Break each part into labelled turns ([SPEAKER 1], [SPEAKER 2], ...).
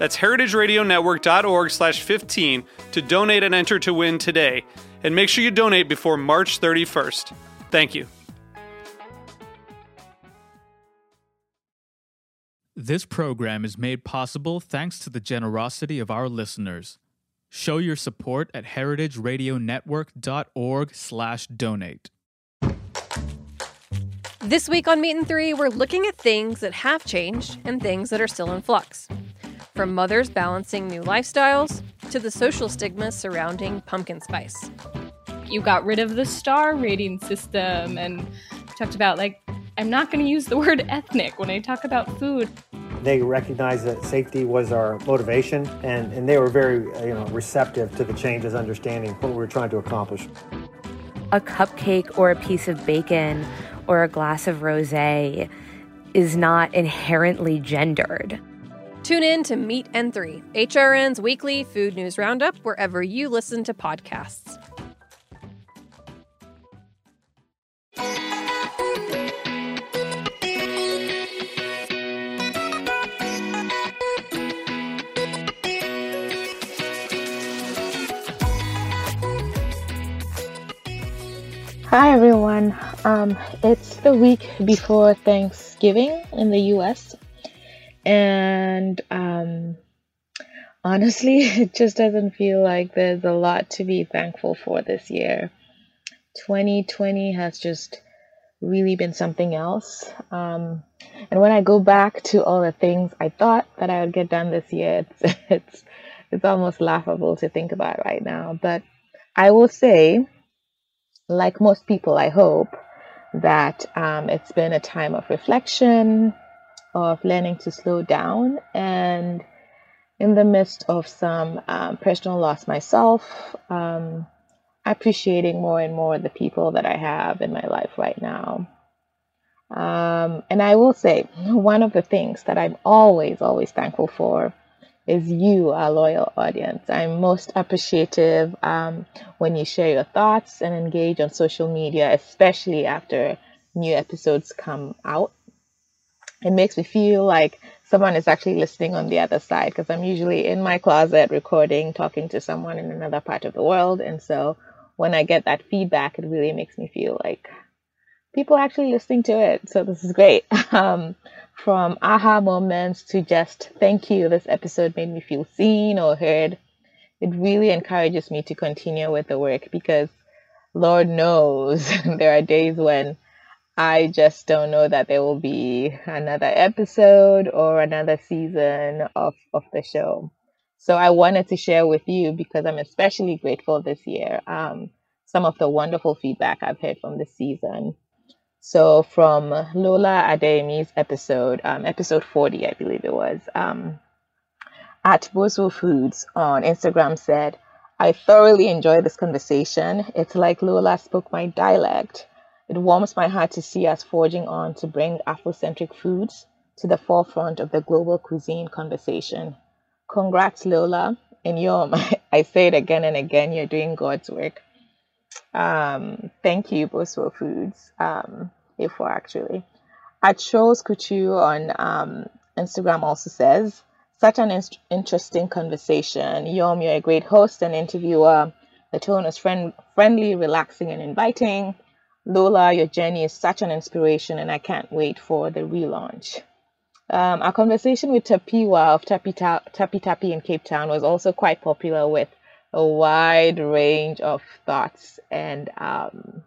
[SPEAKER 1] That's heritageradionetwork.org slash 15 to donate and enter to win today. And make sure you donate before March 31st. Thank you.
[SPEAKER 2] This program is made possible thanks to the generosity of our listeners. Show your support at heritageradionetwork.org slash donate.
[SPEAKER 3] This week on Meat and Three, we're looking at things that have changed and things that are still in flux. From mothers balancing new lifestyles to the social stigma surrounding pumpkin spice.
[SPEAKER 4] You got rid of the star rating system and talked about, like, I'm not going to use the word ethnic when I talk about food.
[SPEAKER 5] They recognized that safety was our motivation, and, and they were very uh, you know, receptive to the changes, understanding what we were trying to accomplish.
[SPEAKER 6] A cupcake or a piece of bacon or a glass of rose is not inherently gendered.
[SPEAKER 3] Tune in to Meat and Three, HRN's weekly food news roundup, wherever you listen to podcasts.
[SPEAKER 7] Hi everyone. Um, it's the week before Thanksgiving in the US, and um, honestly, it just doesn't feel like there's a lot to be thankful for this year. 2020 has just really been something else. Um, and when I go back to all the things I thought that I would get done this year, it's it's it's almost laughable to think about right now. But I will say like most people, I hope that um, it's been a time of reflection, of learning to slow down, and in the midst of some um, personal loss myself, um, appreciating more and more the people that I have in my life right now. Um, and I will say, one of the things that I'm always, always thankful for is you, our loyal audience. I'm most appreciative um, when you share your thoughts and engage on social media, especially after new episodes come out. It makes me feel like someone is actually listening on the other side because I'm usually in my closet recording, talking to someone in another part of the world. And so when I get that feedback, it really makes me feel like people are actually listening to it. So this is great. Um, from aha moments to just thank you, this episode made me feel seen or heard. It really encourages me to continue with the work because Lord knows there are days when I just don't know that there will be another episode or another season of, of the show. So I wanted to share with you because I'm especially grateful this year. Um, some of the wonderful feedback I've heard from this season. So from Lola Adeyemi's episode, um, episode 40, I believe it was, um, at Boswell Foods on Instagram said, I thoroughly enjoy this conversation. It's like Lola spoke my dialect. It warms my heart to see us forging on to bring Afrocentric foods to the forefront of the global cuisine conversation. Congrats, Lola. And Yorm, I say it again and again, you're doing God's work. Um, thank you, Boswell Foods, um, A4 actually. At Shows Couture on um, Instagram also says, such an in- interesting conversation. Yorm, you're a great host and interviewer. The tone is friend- friendly, relaxing, and inviting. Lola, your journey is such an inspiration, and I can't wait for the relaunch. Um, our conversation with Tapiwa of Tapi Tapi in Cape Town was also quite popular with a wide range of thoughts and um,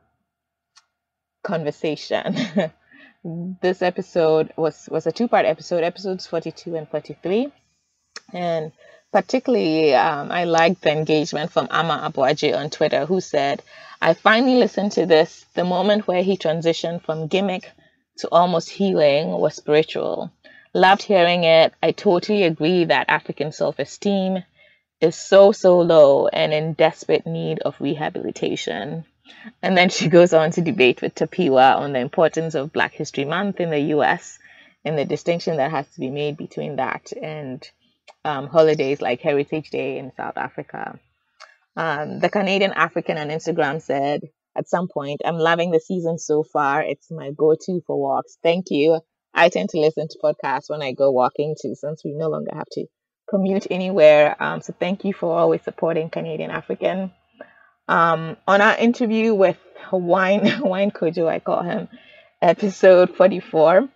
[SPEAKER 7] conversation. this episode was was a two part episode, episodes 42 and 43. And particularly, um, I liked the engagement from Ama Abuaje on Twitter, who said, I finally listened to this. The moment where he transitioned from gimmick to almost healing was spiritual. Loved hearing it. I totally agree that African self esteem is so, so low and in desperate need of rehabilitation. And then she goes on to debate with Tapiwa on the importance of Black History Month in the US and the distinction that has to be made between that and um, holidays like Heritage Day in South Africa. Um, the Canadian African on Instagram said, at some point, I'm loving the season so far. It's my go to for walks. Thank you. I tend to listen to podcasts when I go walking too, since we no longer have to commute anywhere. Um, so thank you for always supporting Canadian African. Um, on our interview with Wine Wine Kojo, I call him, episode 44,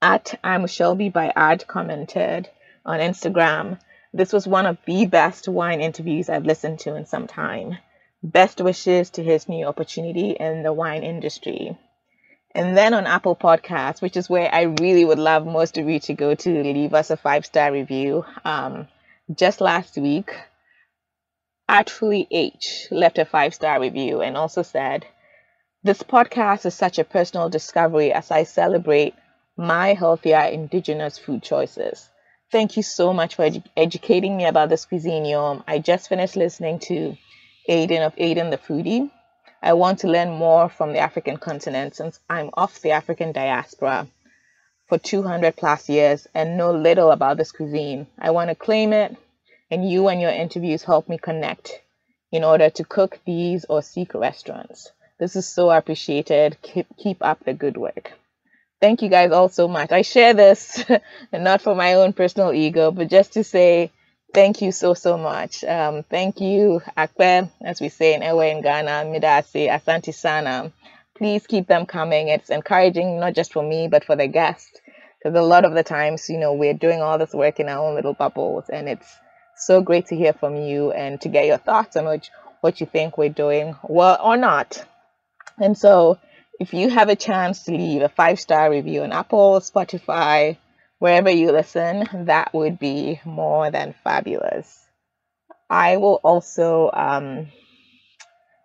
[SPEAKER 7] at I'm Shelby by Ad commented on Instagram. This was one of the best wine interviews I've listened to in some time. Best wishes to his new opportunity in the wine industry. And then on Apple Podcasts, which is where I really would love most of you to go to leave us a five star review. Um, just last week, Artfully H left a five star review and also said, This podcast is such a personal discovery as I celebrate my healthier indigenous food choices. Thank you so much for edu- educating me about this cuisine, Yorm. I just finished listening to Aiden of Aiden the Foodie I want to learn more from the African continent since I'm of the African diaspora for 200 plus years and know little about this cuisine. I want to claim it, and you and your interviews help me connect in order to cook these or seek restaurants. This is so appreciated. Keep, keep up the good work. Thank you guys all so much. I share this not for my own personal ego, but just to say Thank you so, so much. Um, thank you, Akpe, as we say in Ewe in Ghana, Midasi, Asante Sana. Please keep them coming. It's encouraging, not just for me, but for the guests. Because a lot of the times, you know, we're doing all this work in our own little bubbles, and it's so great to hear from you and to get your thoughts on what, what you think we're doing well or not. And so, if you have a chance to leave a five star review on Apple, Spotify, wherever you listen, that would be more than fabulous. I will also, um,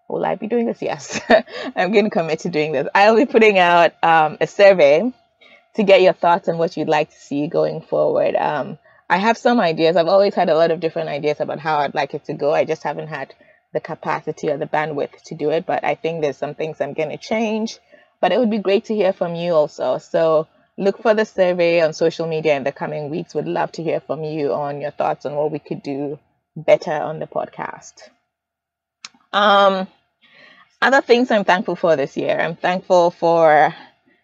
[SPEAKER 7] will I be doing this? Yes, I'm going to commit to doing this. I'll be putting out um, a survey to get your thoughts on what you'd like to see going forward. Um, I have some ideas. I've always had a lot of different ideas about how I'd like it to go. I just haven't had the capacity or the bandwidth to do it. But I think there's some things I'm going to change. But it would be great to hear from you also. So look for the survey on social media in the coming weeks. Would love to hear from you on your thoughts on what we could do better on the podcast. Um, other things I'm thankful for this year. I'm thankful for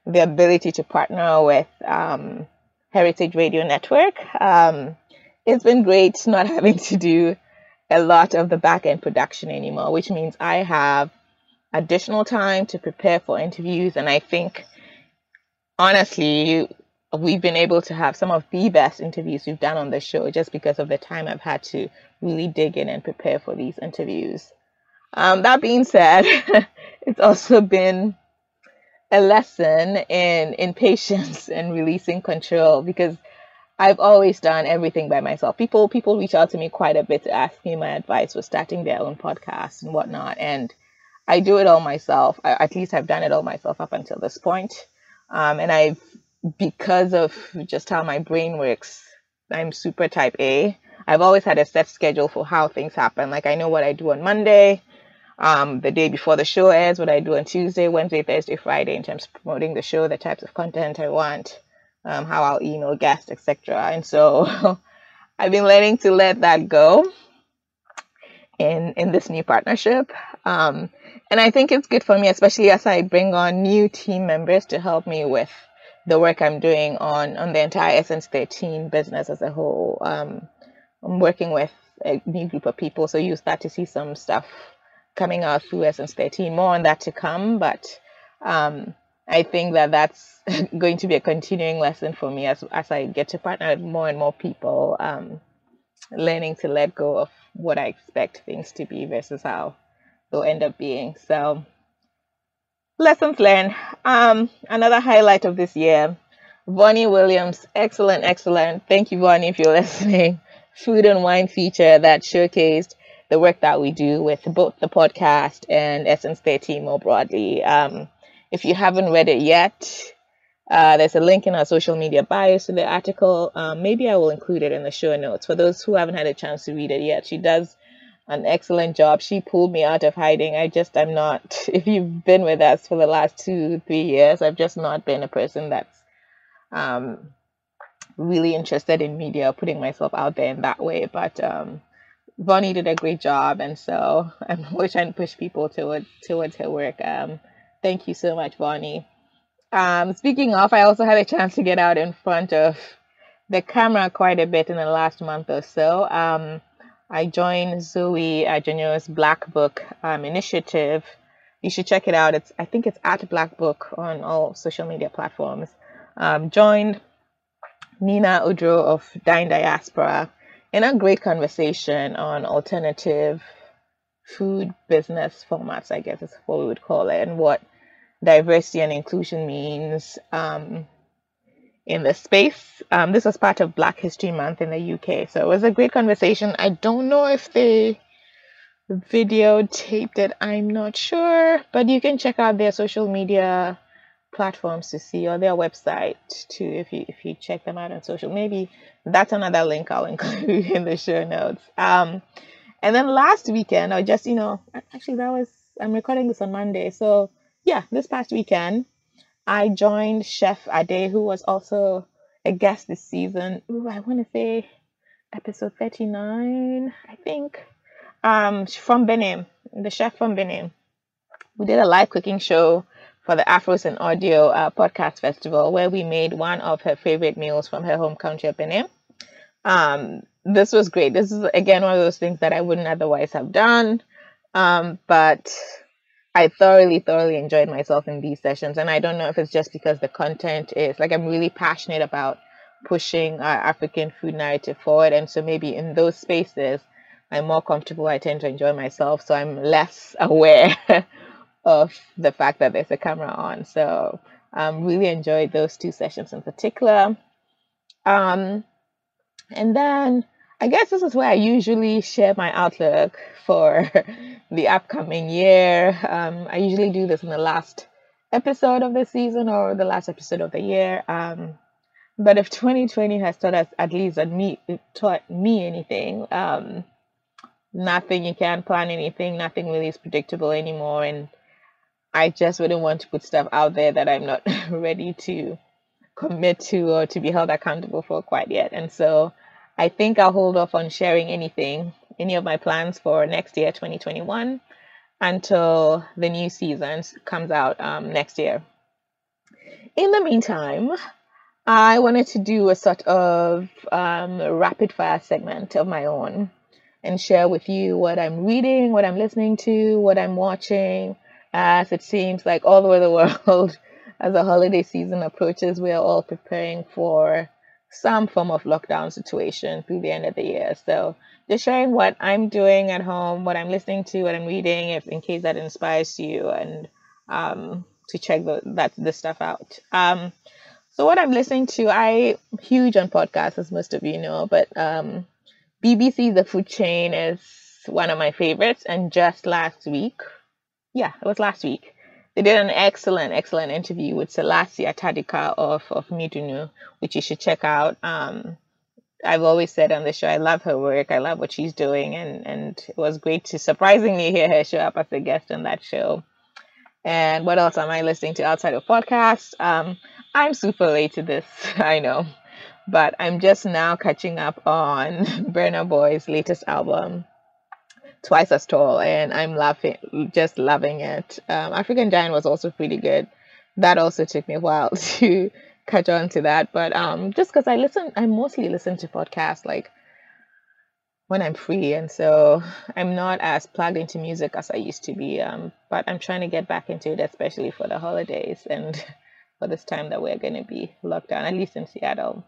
[SPEAKER 7] the ability to partner with um, Heritage Radio Network. Um, it's been great not having to do a lot of the back end production anymore, which means I have additional time to prepare for interviews. And I think honestly, we've been able to have some of the best interviews we've done on the show just because of the time I've had to really dig in and prepare for these interviews. Um, that being said, it's also been a lesson in in patience and releasing control because I've always done everything by myself. People people reach out to me quite a bit to ask me my advice for starting their own podcast and whatnot, and I do it all myself. I, at least I've done it all myself up until this point. Um, and I've, because of just how my brain works, I'm super type A. I've always had a set schedule for how things happen. Like I know what I do on Monday, um, the day before the show airs, what I do on Tuesday, Wednesday, Thursday, Friday in terms of promoting the show, the types of content I want, um, how I'll email guests, etc. And so I've been learning to let that go in in this new partnership. Um, and I think it's good for me, especially as I bring on new team members to help me with the work I'm doing on on the entire Essence 13 business as a whole. Um, I'm working with a new group of people, so you start to see some stuff coming out through Essence 13. More on that to come, but um, I think that that's going to be a continuing lesson for me as as I get to partner with more and more people, um, learning to let go of what I expect things to be versus how they'll end up being. So lessons learned. Um, another highlight of this year. Vonnie Williams, excellent, excellent. Thank you, Vonnie, if you're listening. Food and wine feature that showcased the work that we do with both the podcast and Essence 13 more broadly. Um, if you haven't read it yet, uh, there's a link in our social media bios to the article. Um, maybe I will include it in the show notes for those who haven't had a chance to read it yet. She does an excellent job. She pulled me out of hiding. I just, I'm not, if you've been with us for the last two, three years, I've just not been a person that's um, really interested in media, putting myself out there in that way. But um, Vonnie did a great job, and so I'm always trying to push people towards towards her work. Um, thank you so much, Vonnie. Um, speaking of, I also had a chance to get out in front of the camera quite a bit in the last month or so. Um, I joined Zoe Adjonyo's Black Book um, initiative. You should check it out. It's I think it's at Black Book on all social media platforms. Um, joined Nina Oduro of Dine Diaspora in a great conversation on alternative food business formats, I guess is what we would call it, and what diversity and inclusion means um, in the space. Um, this was part of Black History Month in the UK, so it was a great conversation. I don't know if they videotaped it, I'm not sure, but you can check out their social media platforms to see or their website too if you if you check them out on social. Maybe that's another link i'll include in the show notes. Um and then last weekend or just you know actually that was i'm recording this on monday. So yeah this past weekend i joined chef ade who was also a guest this season Ooh, i want to say episode 39 i think um from benin the chef from benin we did a live cooking show for the Afros and Audio uh, podcast festival, where we made one of her favorite meals from her home country of Benin. Um, this was great. This is again one of those things that I wouldn't otherwise have done, um, but I thoroughly, thoroughly enjoyed myself in these sessions. And I don't know if it's just because the content is like I'm really passionate about pushing our African food narrative forward, and so maybe in those spaces. I'm more comfortable. I tend to enjoy myself, so I'm less aware of the fact that there's a camera on. So um, really enjoyed those two sessions in particular. Um, and then I guess this is where I usually share my outlook for the upcoming year. Um, I usually do this in the last episode of the season or the last episode of the year. Um, but if 2020 has taught us at least at me taught me anything, um, nothing you can't plan anything, nothing really is predictable anymore, and I just wouldn't want to put stuff out there that I'm not ready to commit to or to be held accountable for quite yet. And so I think I'll hold off on sharing anything, any of my plans for next year, 2021, until the new season comes out um, next year. In the meantime, I wanted to do a sort of um, rapid fire segment of my own and share with you what I'm reading, what I'm listening to, what I'm watching, as it seems like all over the world, as the holiday season approaches, we are all preparing for some form of lockdown situation through the end of the year. So just sharing what I'm doing at home, what I'm listening to, what I'm reading, if in case that inspires you, and um, to check the, that this stuff out. Um, so what I'm listening to, I huge on podcasts, as most of you know, but um, BBC The Food Chain is one of my favorites. And just last week, yeah, it was last week. They did an excellent, excellent interview with Selassie Atadika of, of Midunu, which you should check out. Um, I've always said on the show, I love her work. I love what she's doing. And, and it was great to surprisingly hear her show up as a guest on that show. And what else am I listening to outside of podcasts? Um, I'm super late to this, I know. But I'm just now catching up on Burna Boy's latest album, twice as tall, and I'm laughing, just loving it. Um, African Giant was also pretty good. That also took me a while to catch on to that, but um, just because I listen, I mostly listen to podcasts like when I'm free, and so I'm not as plugged into music as I used to be. Um, but I'm trying to get back into it, especially for the holidays and for this time that we're going to be locked down, at least in Seattle.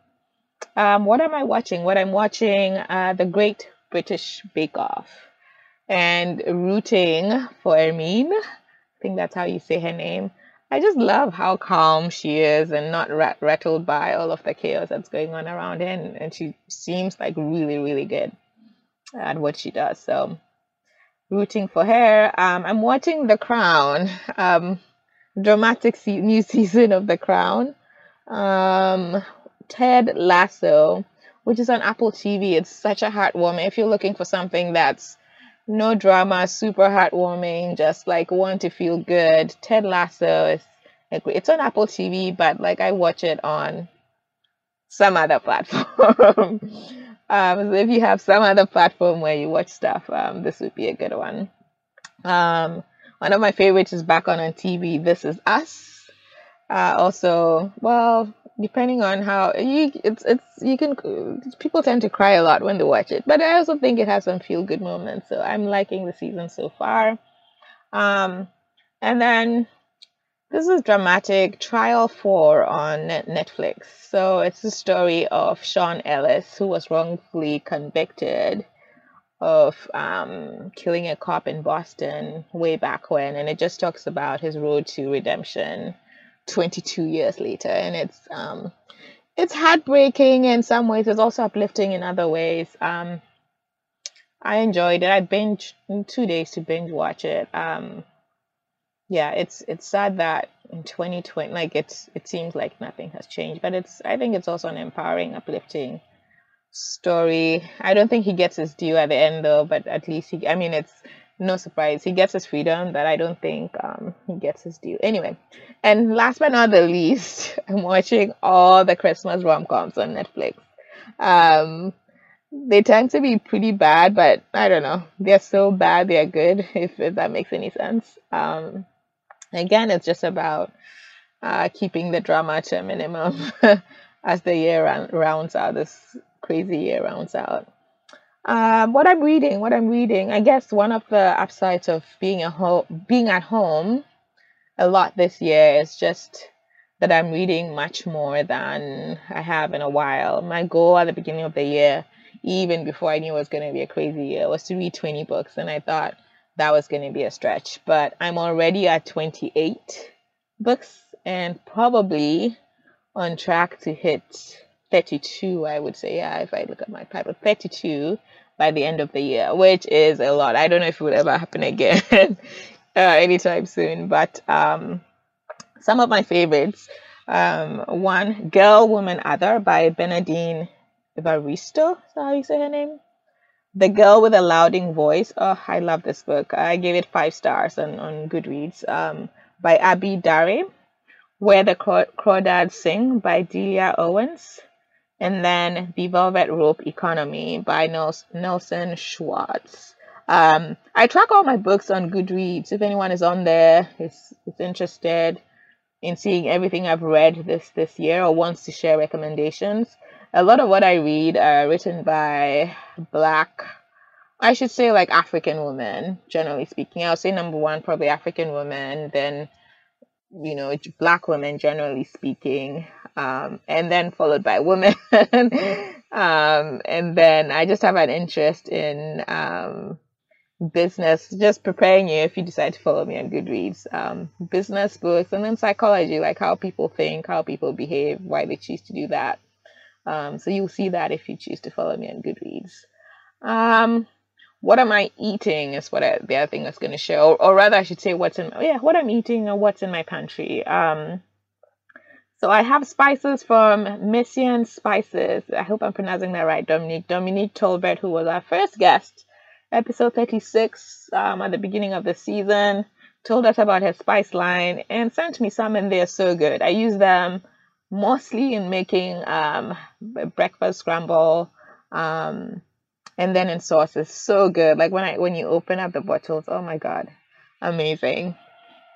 [SPEAKER 7] Um, what am I watching? What I'm watching, uh, the Great British Bake Off and rooting for Hermine I think that's how you say her name. I just love how calm she is and not rat- rattled by all of the chaos that's going on around her. And, and she seems like really, really good at what she does. So, rooting for her. Um, I'm watching The Crown, um, dramatic se- new season of The Crown. Um, Ted Lasso, which is on Apple TV. It's such a heartwarming. If you're looking for something that's no drama, super heartwarming, just like want to feel good. Ted Lasso is it's on Apple TV, but like I watch it on some other platform. um, so if you have some other platform where you watch stuff, um, this would be a good one. Um, one of my favorites is back on on TV. This is Us. Uh, also, well, depending on how you it's it's you can people tend to cry a lot when they watch it but i also think it has some feel good moments so i'm liking the season so far. Um and then this is dramatic trial 4 on netflix. So it's the story of sean ellis who was wrongfully convicted of um, killing a cop in boston way back when and it just talks about his road to redemption 22 years later and it's um it's heartbreaking in some ways it's also uplifting in other ways. Um i enjoyed it. I binge two days to binge watch it. Um yeah it's it's sad that in 2020 like it's it seems like nothing has changed but it's i think it's also an empowering uplifting story. I don't think he gets his due at the end though but at least he i mean it's no surprise. He gets his freedom, but I don't think um, he gets his due. Anyway, and last but not the least, I'm watching all the Christmas rom coms on Netflix. Um, they tend to be pretty bad, but I don't know. They're so bad, they're good, if, if that makes any sense. Um, again, it's just about uh, keeping the drama to a minimum as the year rounds out, this crazy year rounds out. Um, what I'm reading, what I'm reading, I guess one of the upsides of being a home, being at home a lot this year is just that I'm reading much more than I have in a while. My goal at the beginning of the year, even before I knew it was going to be a crazy year, was to read 20 books, and I thought that was going to be a stretch. But I'm already at 28 books and probably on track to hit 32, I would say. Yeah, if I look at my Bible, 32 by the end of the year, which is a lot. I don't know if it would ever happen again uh, anytime soon, but um, some of my favorites. Um, one, Girl, Woman, Other by Bernardine Evaristo. Is that how you say her name? The Girl with a Louding Voice. Oh, I love this book. I gave it five stars on, on Goodreads um, by Abi Daré. Where the Crawdads Sing by Delia Owens and then The Velvet Rope Economy by Nelson Schwartz. Um, I track all my books on Goodreads. If anyone is on there, is, is interested in seeing everything I've read this this year or wants to share recommendations. A lot of what I read are written by Black, I should say like African women, generally speaking. I'll say number one, probably African women, then you know, black women generally speaking, um, and then followed by women. um, and then I just have an interest in um, business, just preparing you if you decide to follow me on Goodreads, um, business books, and then psychology, like how people think, how people behave, why they choose to do that. Um, so you'll see that if you choose to follow me on Goodreads. What am I eating is what I, the other thing that's going to show, or, or, rather, I should say, what's in yeah, what I'm eating or what's in my pantry. Um, so I have spices from Mission Spices. I hope I'm pronouncing that right. Dominique Dominique Tolbert, who was our first guest, episode 36 um, at the beginning of the season, told us about her spice line and sent me some, and they're so good. I use them mostly in making um, breakfast scramble. Um, and then in sauces so good. Like when i when you open up the bottles oh my god amazing.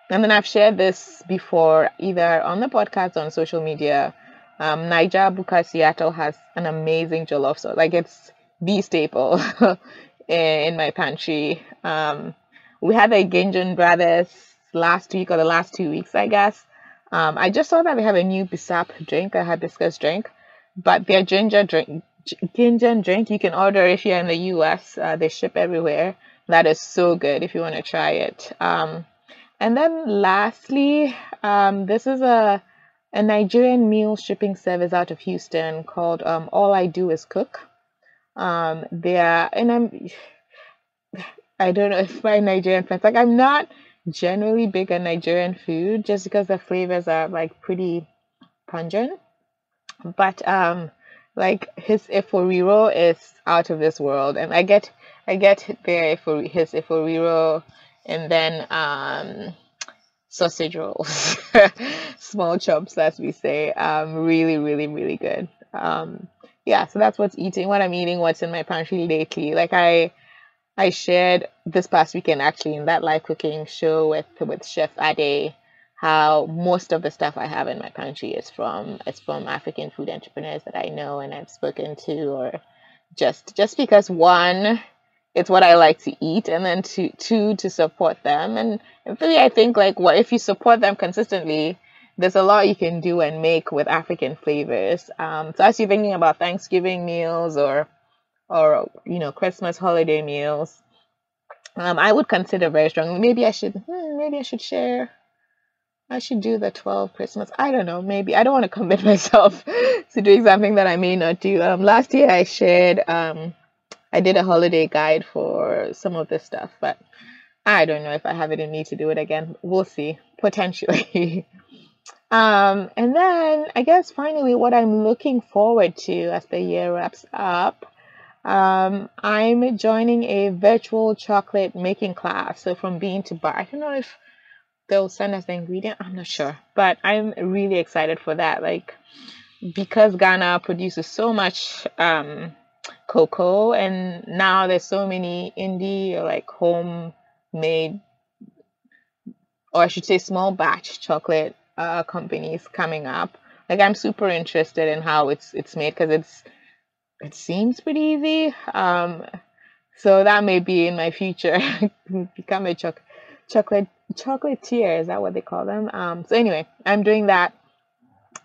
[SPEAKER 7] And then i've shared this before either on the podcast on social media. Um niger buka seattle has an amazing jollof sauce. Like it's the staple in my pantry. Um we had the Ginjan brothers last week or the last two weeks i guess. Um i just saw that they have a new bisap drink. A hibiscus drink but their ginger drink Ginjan drink you can order if you're in the US. Uh, they ship everywhere. That is so good if you want to try it. Um, and then lastly, um, this is a a Nigerian meal shipping service out of Houston called um, All I Do Is Cook. Um, they are, and I'm, I don't know if my Nigerian friends, like, I'm not generally big on Nigerian food just because the flavors are like pretty pungent. But, um, like his eforiro is out of this world, and I get, I get there for his eforiro, and then um sausage rolls, small chops, as we say. Um, really, really, really good. Um, yeah, so that's what's eating, what I'm eating, what's in my pantry lately. Like I, I shared this past weekend actually in that live cooking show with with Chef Ade how most of the stuff I have in my pantry is from it's from African food entrepreneurs that I know and I've spoken to or just just because one it's what I like to eat, and then two, two to support them, and, and three, I think like what if you support them consistently, there's a lot you can do and make with African flavors. Um, so as you're thinking about Thanksgiving meals or or you know Christmas holiday meals, um, I would consider very strongly. Maybe I should hmm, maybe I should share. I should do the 12 Christmas. I don't know. Maybe I don't want to commit myself to doing something that I may not do. Um, last year I shared um I did a holiday guide for some of this stuff, but I don't know if I have it in me to do it again. We'll see, potentially. um, and then I guess finally, what I'm looking forward to as the year wraps up, um, I'm joining a virtual chocolate making class. So from bean to bar. I don't know if they'll send us the ingredient. I'm not sure, but I'm really excited for that. Like because Ghana produces so much um, cocoa and now there's so many indie or like homemade or I should say small batch chocolate uh, companies coming up. Like I'm super interested in how it's it's made because it's it seems pretty easy. Um, so that may be in my future become a choc- chocolate chocolatier. Is that what they call them? Um, so anyway, I'm doing that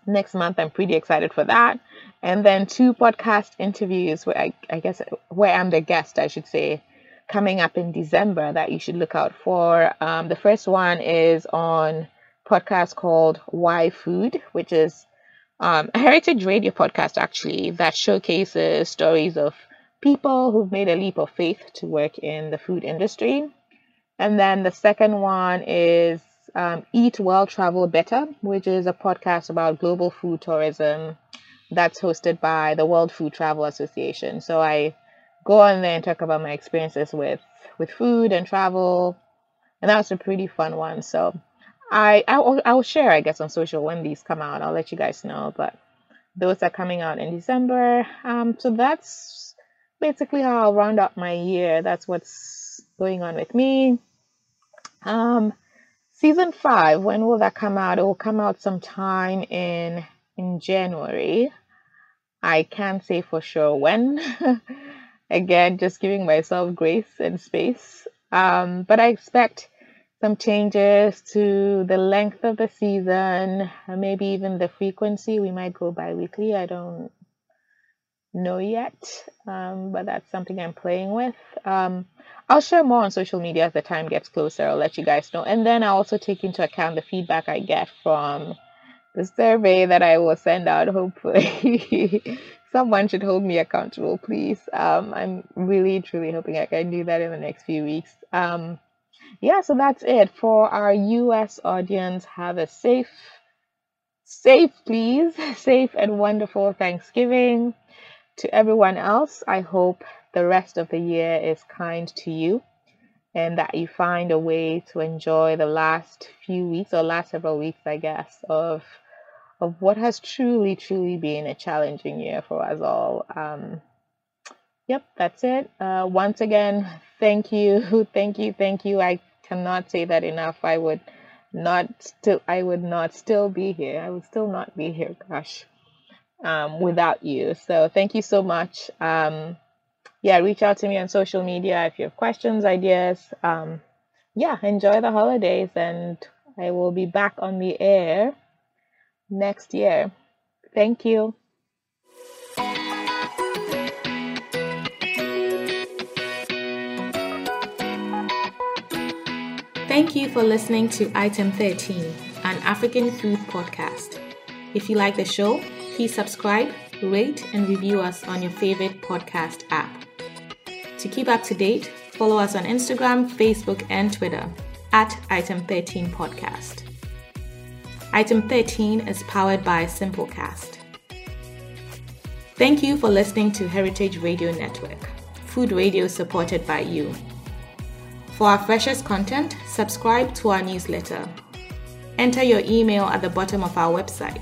[SPEAKER 7] next month. I'm pretty excited for that and then two podcast interviews where I, I guess where I'm the guest, I should say, coming up in December that you should look out for. Um, the first one is on podcast called Why Food, which is um, a heritage radio podcast actually that showcases stories of people who've made a leap of faith to work in the food industry. And then the second one is um, Eat Well, Travel Better, which is a podcast about global food tourism that's hosted by the World Food Travel Association. So I go on there and talk about my experiences with with food and travel, and that was a pretty fun one. So I I will, I will share I guess on social when these come out. I'll let you guys know. But those are coming out in December. Um, so that's basically how I'll round up my year. That's what's going on with me. Um, season five. When will that come out? It will come out sometime in in January. I can't say for sure when. Again, just giving myself grace and space. Um, but I expect some changes to the length of the season, maybe even the frequency. We might go bi weekly. I don't know yet, um, but that's something I'm playing with. Um, I'll share more on social media as the time gets closer. I'll let you guys know. And then I'll also take into account the feedback I get from the survey that I will send out, hopefully. Someone should hold me accountable, please. Um, I'm really, truly hoping I can do that in the next few weeks. Um, yeah, so that's it for our US audience. Have a safe, safe, please, safe and wonderful Thanksgiving. To everyone else, I hope the rest of the year is kind to you and that you find a way to enjoy the last few weeks or last several weeks, I guess, of of what has truly, truly been a challenging year for us all. Um, yep, that's it. Uh, once again, thank you, thank you, thank you. I cannot say that enough. I would not still, I would not still be here. I would still not be here. Gosh, um, without you. So thank you so much. Um, yeah, reach out to me on social media if you have questions, ideas. Um, yeah, enjoy the holidays, and I will be back on the air next year. Thank you. Thank you for listening to Item 13, an African food podcast. If you like the show, please subscribe, rate, and review us on your favorite podcast app. To keep up to date, follow us on Instagram, Facebook, and Twitter at Item 13 Podcast. Item 13 is powered by Simplecast. Thank you for listening to Heritage Radio Network, food radio supported by you. For our freshest content, subscribe to our newsletter. Enter your email at the bottom of our website,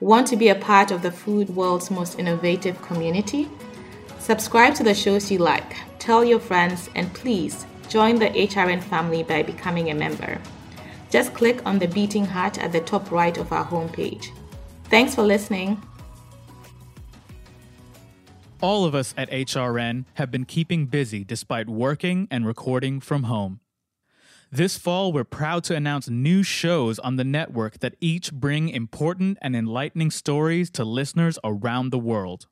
[SPEAKER 7] Want to be a part of the food world's most innovative community? Subscribe to the shows you like, tell your friends, and please join the HRN family by becoming a member. Just click on the beating heart at the top right of our homepage. Thanks for listening.
[SPEAKER 2] All of us at HRN have been keeping busy despite working and recording from home. This fall, we're proud to announce new shows on the network that each bring important and enlightening stories to listeners around the world.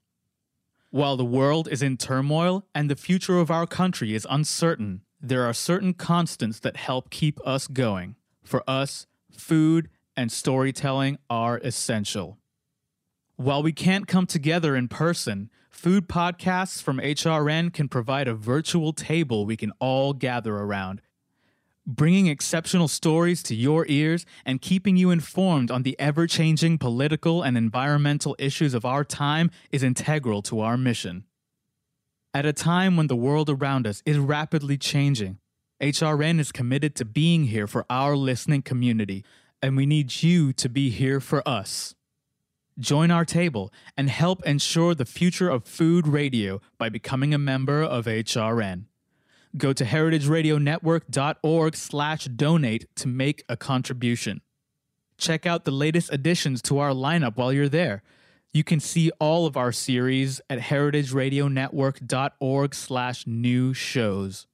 [SPEAKER 2] While the world is in turmoil and the future of our country is uncertain, there are certain constants that help keep us going. For us, food and storytelling are essential. While we can't come together in person, food podcasts from HRN can provide a virtual table we can all gather around. Bringing exceptional stories to your ears and keeping you informed on the ever changing political and environmental issues of our time is integral to our mission. At a time when the world around us is rapidly changing, HRN is committed to being here for our listening community, and we need you to be here for us. Join our table and help ensure the future of food radio by becoming a member of HRN. Go to heritageradionetwork.org slash donate to make a contribution. Check out the latest additions to our lineup while you're there. You can see all of our series at heritageradionetwork.org slash new shows.